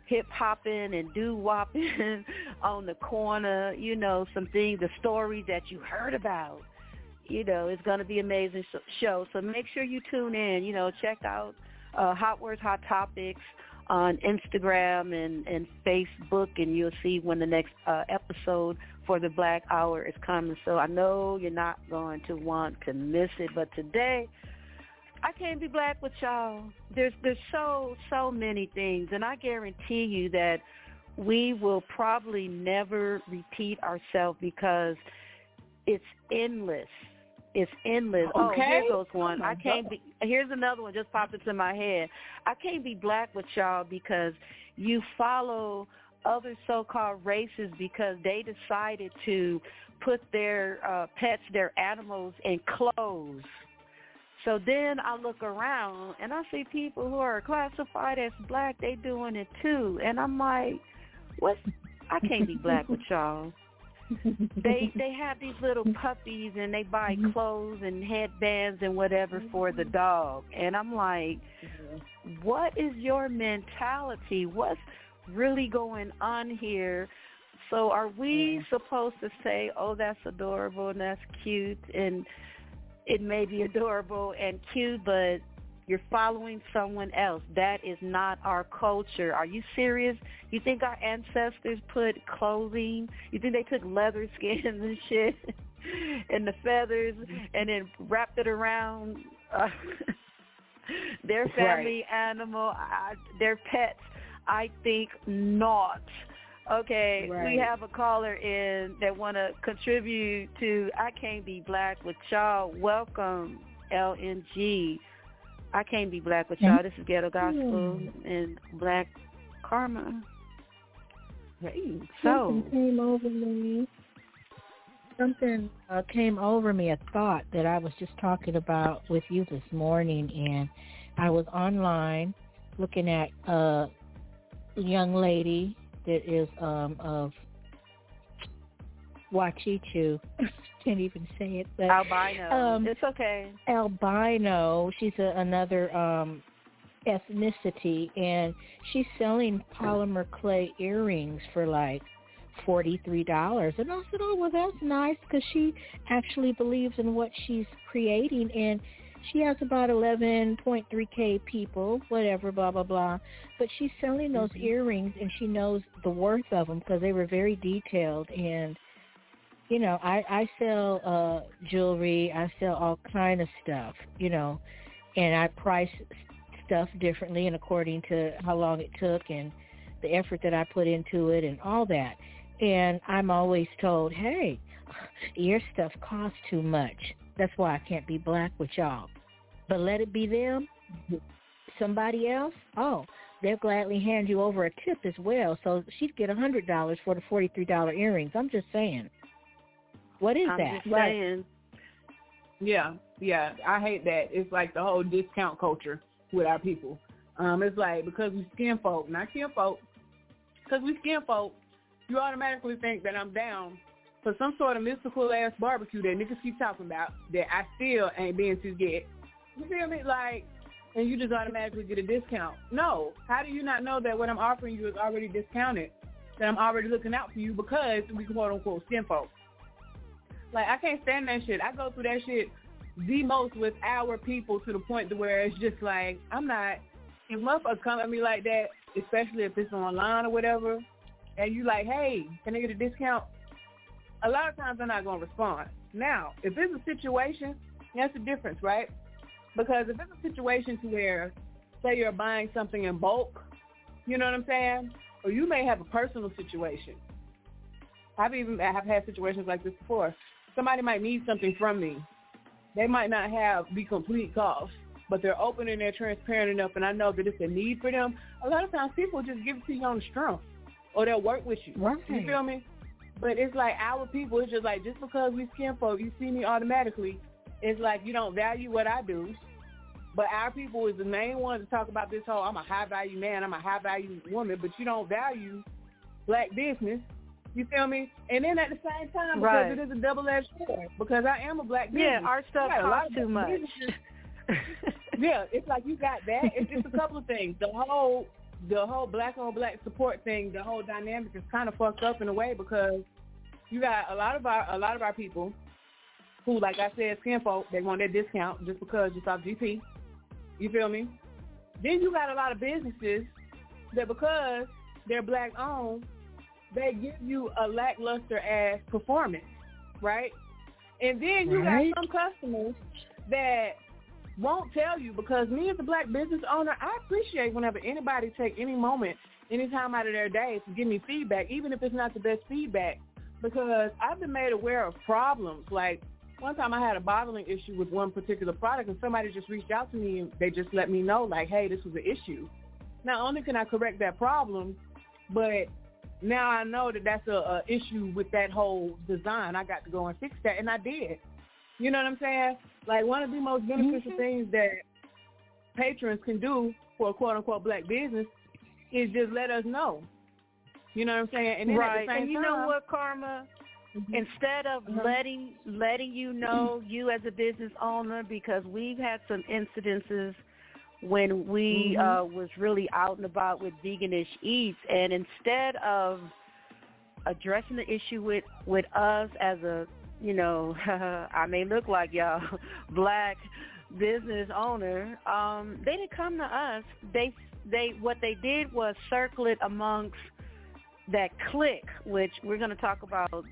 hip hopping and doo wopping on the corner, you know, some things, the stories that you heard about you know, it's going to be amazing show. So make sure you tune in. You know, check out uh, Hot Words, Hot Topics on Instagram and, and Facebook, and you'll see when the next uh, episode for the Black Hour is coming. So I know you're not going to want to miss it. But today, I can't be black with y'all. There's there's so so many things, and I guarantee you that we will probably never repeat ourselves because it's endless it's endless. Okay. Oh, here goes one. Oh I can't God. be. Here's another one. Just popped into my head. I can't be black with y'all because you follow other so-called races because they decided to put their uh, pets, their animals, in clothes. So then I look around and I see people who are classified as black. They doing it too, and I'm like, What? I can't be black with y'all. They they have these little puppies and they buy mm-hmm. clothes and headbands and whatever for the mm-hmm. dog. And I'm like mm-hmm. what is your mentality? What's really going on here? So are we supposed to say oh that's adorable and that's cute and it may be adorable and cute but you're following someone else. That is not our culture. Are you serious? You think our ancestors put clothing? You think they took leather skins and shit and the feathers and then wrapped it around uh, their family right. animal, uh, their pets? I think not. Okay, right. we have a caller in that want to contribute to I Can't Be Black with y'all. Welcome, LMG. I can't be black with y'all. This is Ghetto Gospel and Black Karma. Hey, so something came over me. Something uh, came over me, a thought that I was just talking about with you this morning, and I was online looking at a young lady that is um, of Wachichu. Can't even say it, but albino. Um, it's okay. Albino. She's a, another um, ethnicity, and she's selling polymer clay earrings for like forty-three dollars. And I said, "Oh, well, that's nice because she actually believes in what she's creating, and she has about eleven point three k people, whatever, blah blah blah. But she's selling those Mm-hmm. earrings, and she knows the worth of them because they were very detailed and." You know, I I sell uh jewelry, I sell all kind of stuff, you know, and I price stuff differently and according to how long it took and the effort that I put into it and all that. And I'm always told, "Hey, your stuff costs too much. That's why I can't be black with y'all." But let it be them, somebody else. Oh, they'll gladly hand you over a tip as well. So she'd get a hundred dollars for the forty-three dollar earrings. I'm just saying. What is I'm that? just saying. Yeah, yeah. I hate that. It's like the whole discount culture with our people. Um, it's like because we skin folk, not skin folk, because we skin folk, you automatically think that I'm down for some sort of mystical ass barbecue that niggas keep talking about that I still ain't been to get. You feel me? Like, and you just automatically get a discount. No. How do you not know that what I'm offering you is already discounted? That I'm already looking out for you because we quote unquote skin folk. Like I can't stand that shit. I go through that shit the most with our people to the point to where it's just like I'm not. If motherfuckers come at me like that, especially if it's online or whatever, and you like, hey, can I get a discount? A lot of times I'm not gonna respond. Now, if it's a situation, that's the difference, right? Because if it's a situation to where, say you're buying something in bulk, you know what I'm saying? Or you may have a personal situation. I've even I've had situations like this before somebody might need something from me. They might not have the complete cost, but they're open and they're transparent enough, and I know that it's a need for them. A lot of times people just give it to you on the strength, or they'll work with you. Right. You feel me? But it's like our people. It's just like just because we skin folk, you see me automatically. It's like you don't value what I do. But our people is the main ones to talk about this whole I'm a high value man, I'm a high value woman, but you don't value black business. You feel me? And then at the same time, because Right. it is a double edged sword. Because I am a black business. Yeah, our stuff I a lot costs too much. yeah, it's like you got that. It's just a couple of things. The whole the whole black on black support thing, the whole dynamic is kind of fucked up in a way because you got a lot of our a lot of our people who, like I said, skin folk, they want their discount just because it's off GP. You feel me? Then you got a lot of businesses that because they're black owned, they give you a lackluster ass performance, right? And then you Right. got some customers that won't tell you because me as a black business owner, I appreciate whenever anybody take any moment, any time out of their day to give me feedback, even if it's not the best feedback, because I've been made aware of problems. Like one time I had a bottling issue with one particular product and somebody just reached out to me and they just let me know like, hey, this was an issue. Not only can I correct that problem, but now I know that that's a, a issue with that whole design. I got to go and fix that, and I did. You know what I'm saying? Like one of the most beneficial things that patrons can do for a quote unquote black business is just let us know. You know what I'm saying? And then right. at the same and you time, know what, Kharma? Mhm. Instead of Uh-huh. letting letting you know you as a business owner, because we've had some incidences when we Mhm. uh was really out and about with veganish eats, and instead of addressing the issue with with us as a you know I may look like y'all black business owner, um, they didn't come to us. They they what they did was circle it amongst that clique, which we're going to talk about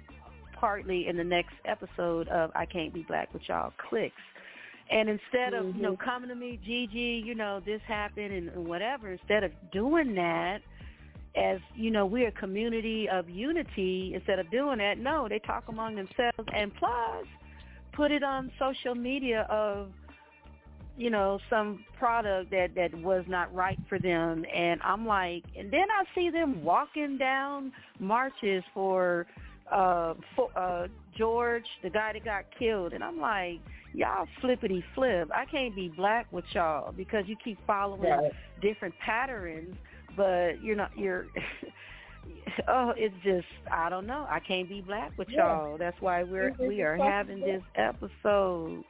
partly in the next episode of I Can't Be Black with Y'all Clicks. And instead of, you know, coming to me, Gigi, you know, this happened and, and whatever, instead of doing that as, you know, we're a community of unity, instead of doing that, no, they talk among themselves and plus put it on social media of you know some product that that was not right for them. And i'm like and then i see them walking down marches for uh for uh george the guy that got killed. And i'm like y'all flippity flip i can't be black with y'all because you keep following Right. different patterns but you're not you're oh it's just i don't know i can't be black with Yeah. y'all that's why we're we are having this episode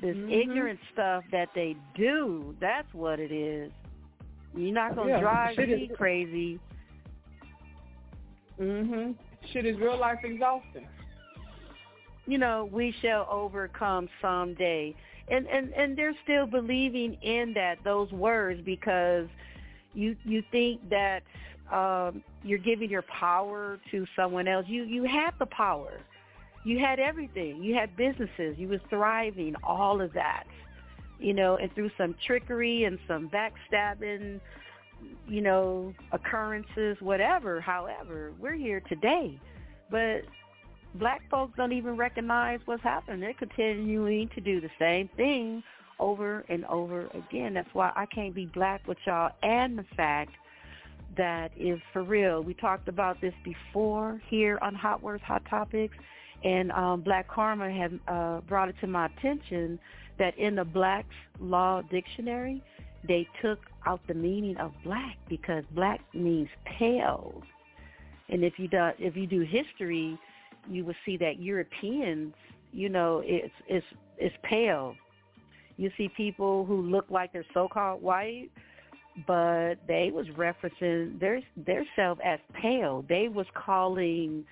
this Mhm. ignorant stuff that they do. That's what it is. You're not gonna Yeah, drive shit me is- crazy. Mhm. Shit is real life exhausting. You know, we shall overcome someday. And and and they're still believing in that those words because you you think that um you're giving your power to someone else. You you had the power. You had everything. You had businesses. You was thriving, all of that. You know, and through some trickery and some backstabbing, you know, occurrences, whatever, however, we're here today. But black folks don't even recognize what's happening. They're continuing to do the same thing over and over again. That's why I can't be black with y'all and the fact that is for real. We talked about this before here on Hot Words, Hot Topics, and um, BlaqKharma had uh, brought it to my attention that in the Black's Law Dictionary, they took out the meaning of black because black means pale. And if you do, if you do history, you will see that Europeans, you know, it's it's it's pale. You see people who look like they're so-called white, but they was referencing their their self as pale. They was calling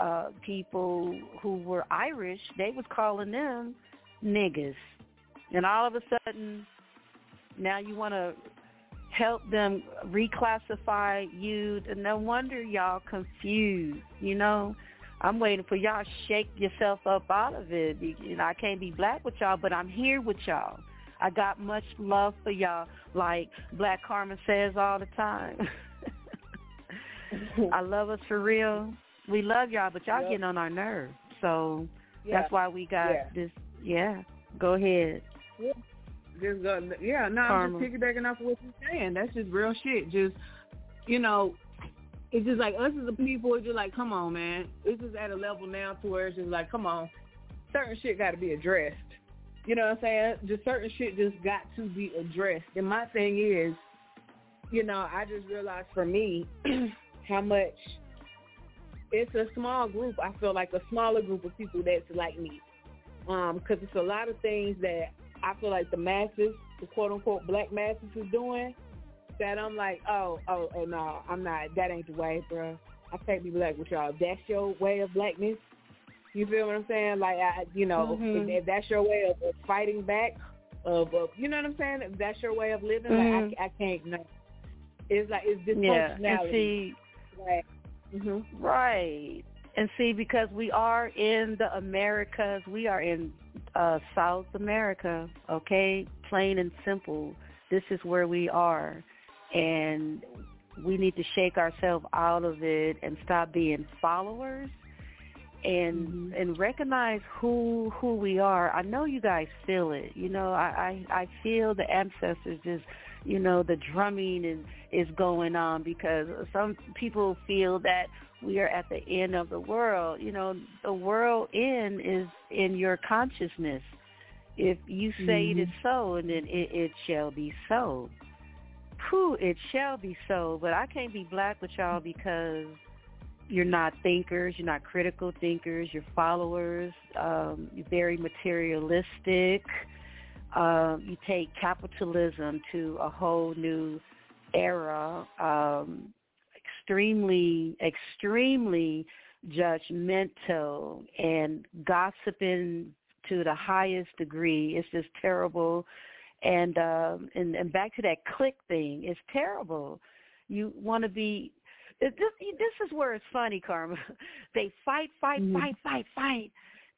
uh people who were Irish, they was calling them niggas. And all of a sudden now you want to help them reclassify you. No wonder y'all confused, you know. I'm waiting for y'all to shake yourself up out of it. You know, I can't be black with y'all, but I'm here with y'all. I got much love for y'all, like BlaqKharma says all the time. I love us for real. We love y'all, but y'all Yep. getting on our nerves. So Yeah. that's why we got Yeah. this. Yeah, go ahead. Just go, yeah, no, I'm just piggybacking off of what you're saying. That's just real shit. Just, you know, it's just like us as a people, it's just like, come on, man. It's just at a level now to where it's just like, come on, certain shit got to be addressed. You know what I'm saying? Just certain shit just got to be addressed. And my thing is, you know, I just realized for me how much it's a small group. I feel like a smaller group of people that's like me. Um, because it's a lot of things that I feel like the masses, the quote unquote black masses is doing that I'm like, oh, oh, oh no, I'm not. That ain't the way, bro. I can't be black with y'all. If that's your way of blackness, you feel what I'm saying? Like, I, you know, Mhm. if, if that's your way of, of fighting back, of, of, you know what I'm saying? If that's your way of living, Mhm. like, I, I can't. No, it's like it's Yeah, and dysfunctionality. see, like, hmm Right. And see, because we are in the Americas, we are in uh, South America, okay? Plain and simple. This is where we are. And we need to shake ourselves out of it and stop being followers and Mhm. and recognize who who we are. I know you guys feel it. You know, I I, I feel the ancestors just you know, the drumming is is going on because some people feel that we are at the end of the world. You know, the world end is in your consciousness. If you say it is so, and then it, it shall be so. Whew, it shall be so. But I can't be black with y'all because you're not thinkers, you're not critical thinkers, you're followers, um, you're very materialistic. Um, you take capitalism to a whole new era, um, extremely, extremely judgmental and gossiping to the highest degree. It's just terrible. And um, and and back to that click thing, it's terrible. You want to be. This this is where it's funny, Kharma. They fight, fight, mm-hmm. fight, fight, fight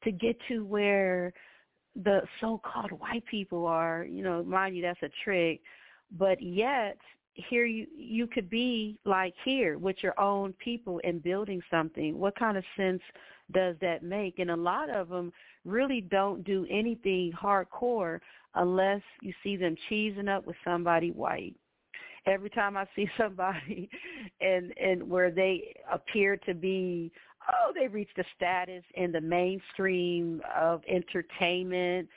to get to where the so-called white people are. You know, mind you, that's a trick. But yet, here you you could be like here with your own people and building something. What kind of sense does that make? And a lot of them really don't do anything hardcore unless you see them cheesing up with somebody white. Every time I see somebody and and where they appear to be oh, they reached the status in the mainstream of entertainment,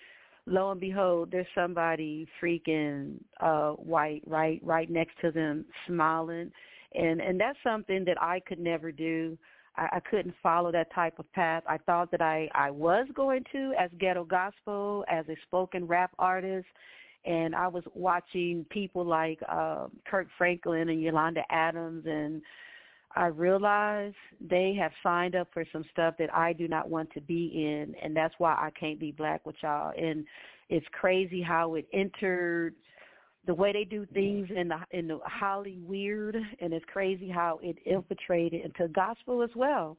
lo and behold, there's somebody freaking uh white right right next to them smiling. And and that's something that I could never do. I, I couldn't follow that type of path. I thought that I, I was going to as ghetto gospel, as a spoken rap artist. And I was watching people like uh, Kirk Franklin and Yolanda Adams and I realized they have signed up for some stuff that I do not want to be in, and that's why I can't be black with y'all. And it's crazy how it entered the way they do things in the in the highly weird, and it's crazy how it infiltrated into gospel as well,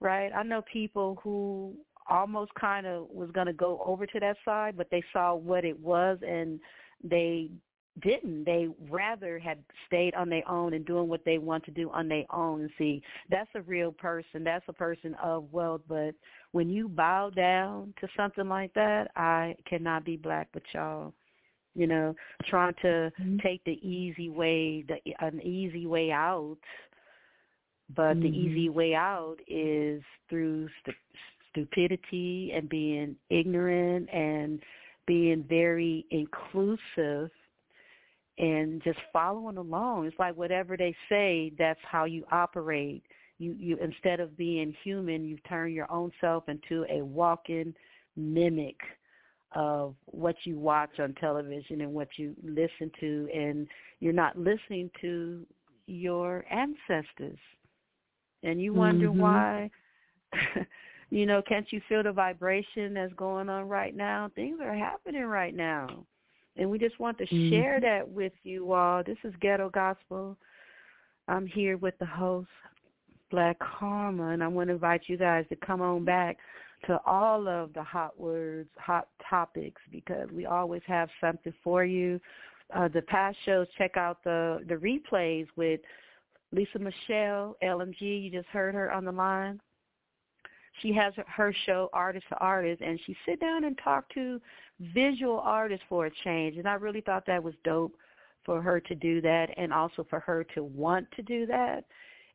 right? I know people who almost kind of was going to go over to that side, but they saw what it was and they didn't. They rather had stayed on their own and doing what they want to do on their own. And see, that's a real person. That's a person of wealth. But when you bow down to something like that, I cannot be black with y'all you know, trying to mm-hmm. take the easy way, the an easy way out. But mm-hmm. the easy way out is through st- stupidity and being ignorant and being very inclusive and just following along. It's like whatever they say, that's how you operate. You you instead of being human, you turn your own self into a walking mimic of what you watch on television and what you listen to and you're not listening to your ancestors. And you wonder mm-hmm. why you know can't you feel the vibration that's going on right now? Things are happening right now. And we just want to mm-hmm. share that with you all. This is ghetto gospel. I'm here with the host BlaqKharma and i want to invite you guys to come on back to all of the hot words, hot topics, because we always have something for you. Uh, the past shows, check out the the replays with Lisa Michelle, LMG. You just heard her on the line. She has her show, Artist to Artist, and she sit down and talk to visual artists for a change. And I really thought that was dope for her to do that, and also for her to want to do that.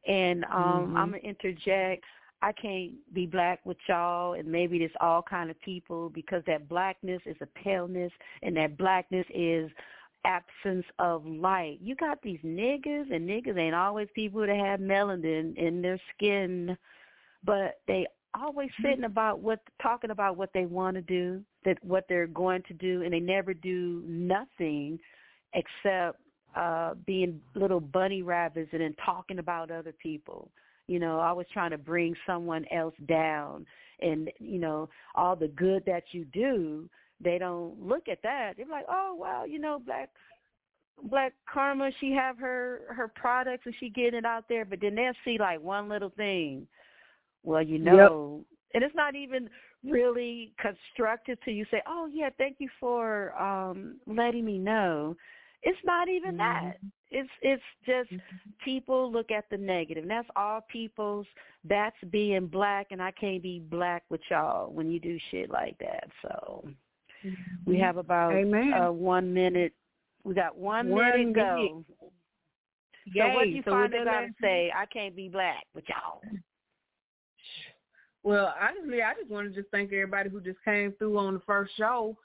And um, mm-hmm. I'm gonna interject. I can't be black with y'all and maybe it's all kind of people because that blackness is a paleness and that blackness is absence of light. You got these niggas and niggas ain't always people that have melanin in their skin, but they always mm-hmm. sitting about what talking about what they want to do, that what they're going to do and they never do nothing except uh being little bunny rabbits and then talking about other people you know, always trying to bring someone else down and, you know, all the good that you do, they don't look at that. They're like, oh, well, you know, black Black Karma, she have her her products and she getting it out there, but then they'll see like one little thing. Well, you know, yep. and it's not even really constructive to you say, "Oh yeah, thank you for um letting me know." It's not even mm-hmm. that. It's it's just mm-hmm. people look at the negative. And that's all people's that's being black and I can't be black with y'all when you do shit like that. So mm-hmm. we have about uh, one minute we got one, one minute to go. Yay. So what do you so finally got to say? I can't be black with y'all. Well, honestly, I just want to just thank everybody who just came through on the first show.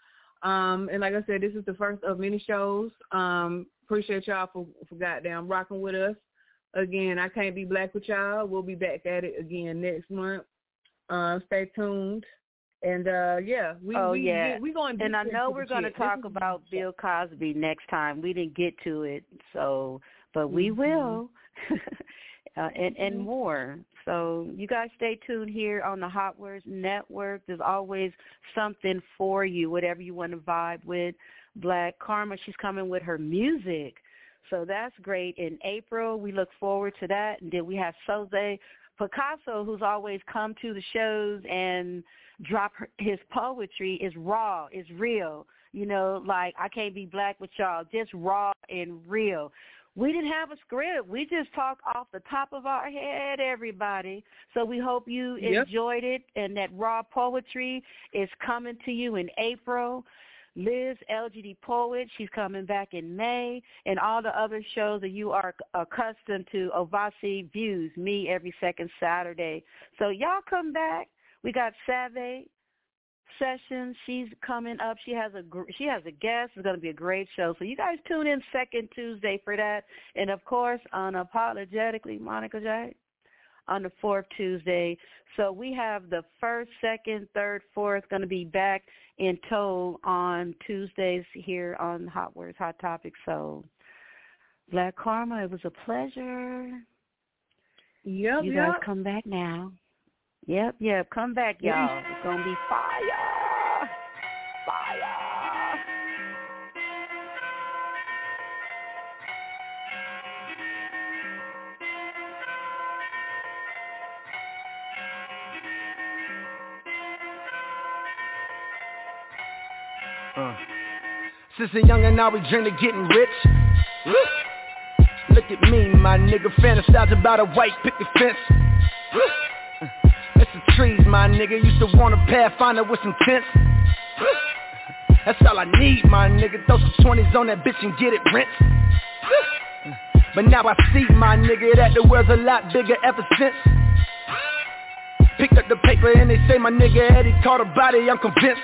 Um, and like I said, this is the first of many shows. Um, appreciate y'all for, for goddamn rocking with us. Again, I can't be black with y'all. We'll be back at it again next month. Uh, stay tuned. And uh yeah, we oh, we yeah. we going and I know we're going to talk about Bill Cosby next time. We didn't get to it, so but we mm-hmm. will, uh, and and mm-hmm. more. So you guys stay tuned here on the Hot Words Network. There's always something for you, whatever you want to vibe with. BlaqKharma, she's coming with her music. So that's great. In April, we look forward to that. And then we have Soze Picasso, who's always come to the shows and drop her, his poetry is raw, is real. You know, like I can't be black with y'all, just raw and real. We didn't have a script. We just talked off the top of our head, everybody. So we hope you yep. enjoyed it and that raw poetry is coming to you in April. Liz, LGD Poet, she's coming back in May, and all the other shows that you are accustomed to, Ovasi Views, me every second Saturday. So y'all come back. We got Save Sessions. She's coming up. She has a she has a guest. It's going to be a great show. So you guys tune in second Tuesday for that. And of course, unapologetically, Monica J on the fourth Tuesday. So we have the first, second, third, fourth going to be back in tow on Tuesdays here on Hot Words, Hot Topics. So BlaqKharma, it was a pleasure. Yep, you yep. guys come back now. Yep, yep. Come back, y'all. It's going to be fire. Fire. Uh. Since a young and now we dream of getting rich. Look at me, my nigga, fantasize about a white picket fence. Trees, my nigga, used to want a pathfinder with some tents. That's all I need, my nigga, throw some 20s on that bitch and get it rent. But now I see, my nigga, that the world's a lot bigger ever since. Picked up the paper and they say my nigga Eddie caught a body, I'm convinced.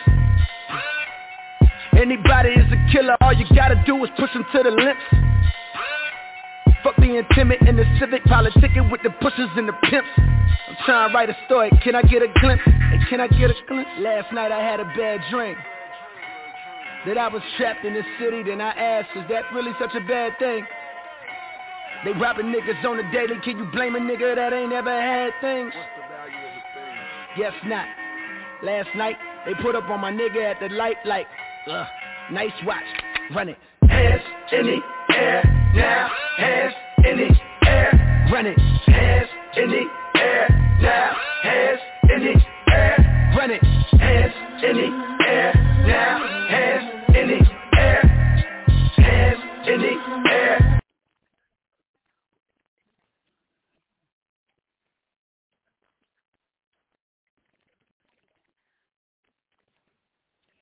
Anybody is a killer, all you gotta do is push them to the limits. Fuck being timid in the civic, politicking with the pushers and the pimps. I'm trying to write a story, can I get a glimpse? And can I get a glimpse? Last night I had a bad dream. That I was trapped in the city, then I asked, is that really such a bad thing? They robbing niggas on the daily, can you blame a nigga that ain't ever had things? Guess not. Last night, they put up on my nigga at the light like, ugh, nice watch, run it. Hands in the air, now, hands in the air, run it. Hands in the air, now, hands in the air, run it. Hands in the air, now, hands in the air, hands in the air.